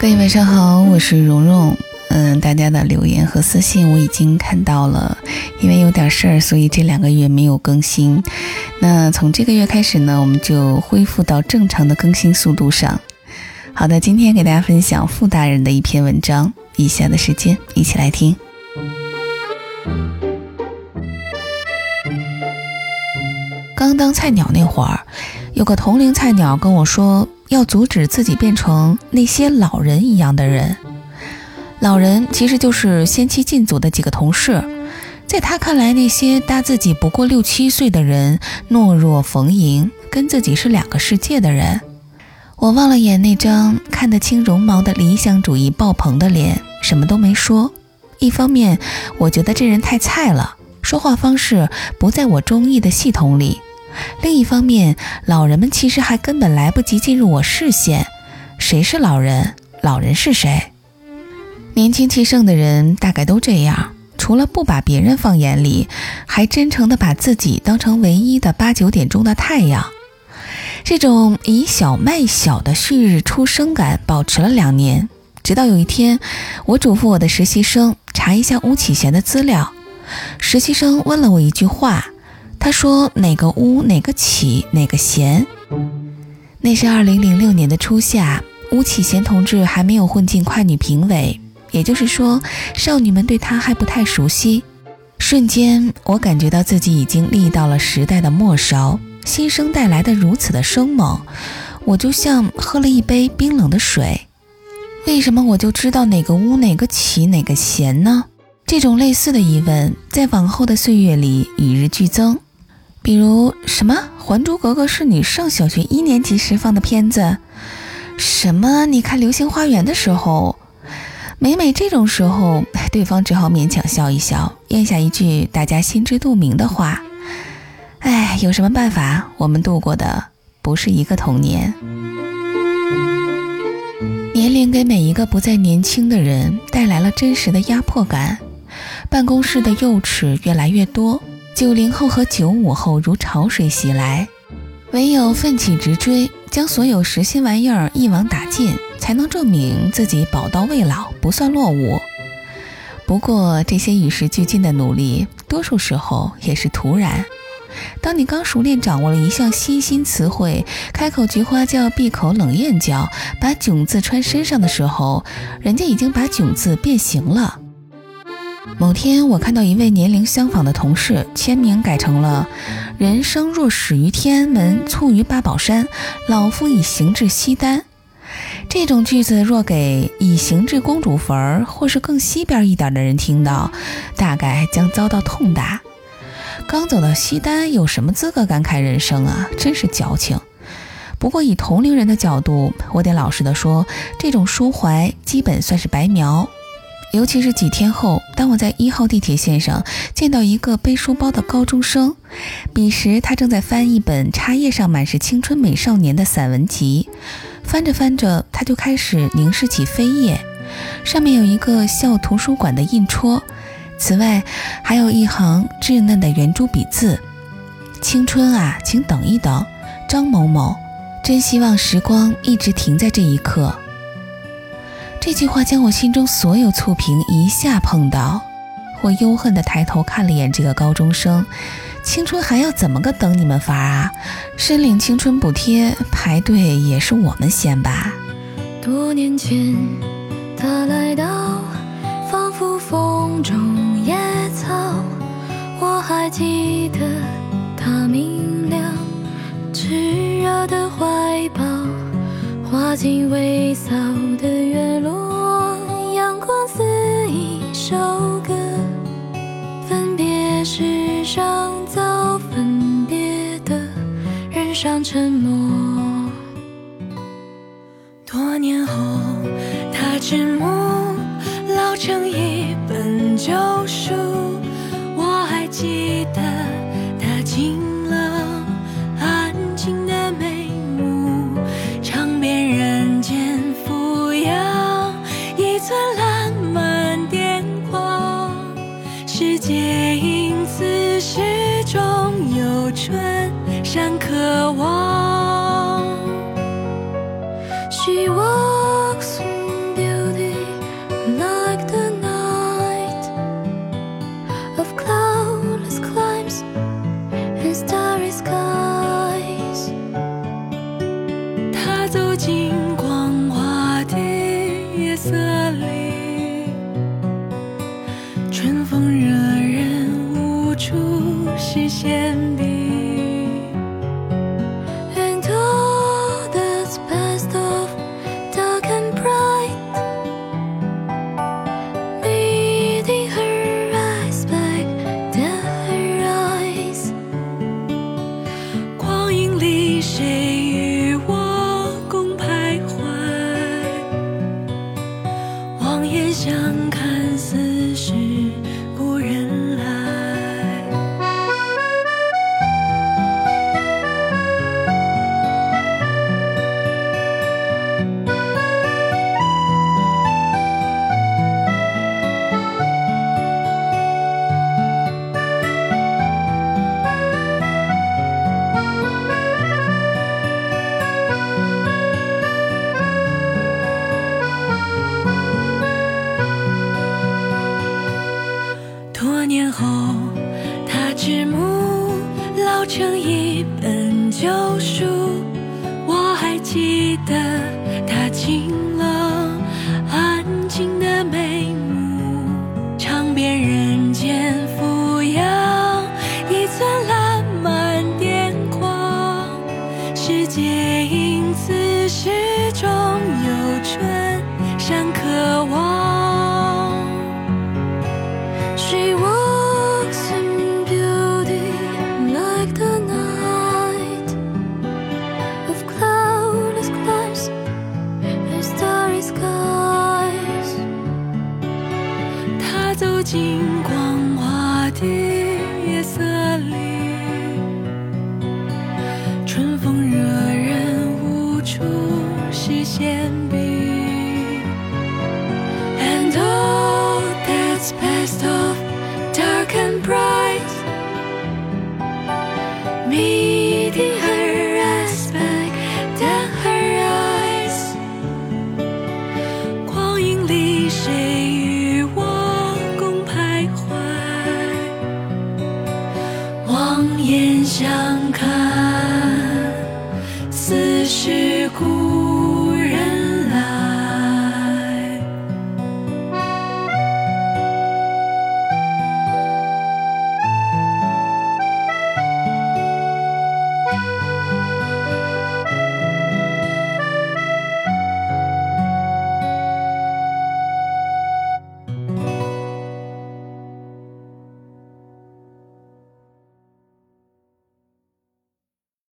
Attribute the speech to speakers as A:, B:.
A: 各位晚上好，我是蓉蓉。嗯，大家的留言和私信我已经看到了，因为有点事儿，所以这两个月没有更新。那从这个月开始呢，我们就恢复到正常的更新速度上。好的，今天给大家分享傅大人的一篇文章，以下的时间一起来听。刚当菜鸟那会儿，有个同龄菜鸟跟我说，要阻止自己变成那些老人一样的人。老人其实就是先期进组的几个同事，在他看来，那些大自己不过六七岁的人，懦弱逢迎，跟自己是两个世界的人。我望了眼那张看得清绒毛的理想主义爆棚的脸，什么都没说。一方面，我觉得这人太菜了，说话方式不在我中意的系统里；另一方面，老人们其实还根本来不及进入我视线。谁是老人？老人是谁？年轻气盛的人大概都这样，除了不把别人放眼里，还真诚地把自己当成唯一的八九点钟的太阳。这种以小卖小的旭日初升感保持了两年，直到有一天，我嘱咐我的实习生查一下巫启贤的资料。实习生问了我一句话，他说：“哪个巫，哪个起，哪个贤？”那是二零零六年的初夏，巫启贤同志还没有混进快女评委。也就是说，少女们对他还不太熟悉。瞬间，我感觉到自己已经立到了时代的末梢，新生代来的如此的生猛，我就像喝了一杯冰冷的水。为什么我就知道哪个污、哪个起、哪个咸呢？这种类似的疑问，在往后的岁月里与日俱增。比如，什么《还珠格格》是你上小学一年级时放的片子？什么？你看《流星花园》的时候？每每这种时候，对方只好勉强笑一笑，咽下一句大家心知肚明的话：“哎，有什么办法？我们度过的不是一个童年。”年龄给每一个不再年轻的人带来了真实的压迫感，办公室的幼齿越来越多，九零后和九五后如潮水袭来，唯有奋起直追，将所有实心玩意儿一网打尽。才能证明自己宝刀未老，不算落伍。不过，这些与时俱进的努力，多数时候也是徒然。当你刚熟练掌握了一项新兴词汇，开口菊花叫，闭口冷艳叫，把“囧”字穿身上的时候，人家已经把“囧”字变形了。某天，我看到一位年龄相仿的同事签名改成了“人生若始于天安门，卒于八宝山，老夫已行至西单”。这种句子若给已行至公主坟儿或是更西边一点的人听到，大概将遭到痛打。刚走到西单，有什么资格感慨人生啊？真是矫情。不过以同龄人的角度，我得老实的说，这种抒怀基本算是白描。尤其是几天后，当我在一号地铁线上见到一个背书包的高中生，彼时他正在翻一本插页上满是青春美少年的散文集。翻着翻着，他就开始凝视起扉页，上面有一个校图书馆的印戳，此外还有一行稚嫩的圆珠笔字：“青春啊，请等一等，张某某，真希望时光一直停在这一刻。”这句话将我心中所有醋瓶一下碰倒，我忧恨地抬头看了一眼这个高中生。青春还要怎么个等你们法啊？申领青春补贴排队也是我们先吧。
B: 多年前，他来到，仿佛风中野草。我还记得他明亮炽热的怀花进未扫的院落，阳光似一首歌。分别时，上早分别的人，上沉默。因此始终有春。山可望，出视线。成一本旧书我还记得他经春风惹人无处是闲笔 and all that's best of dark and bright meeting 是故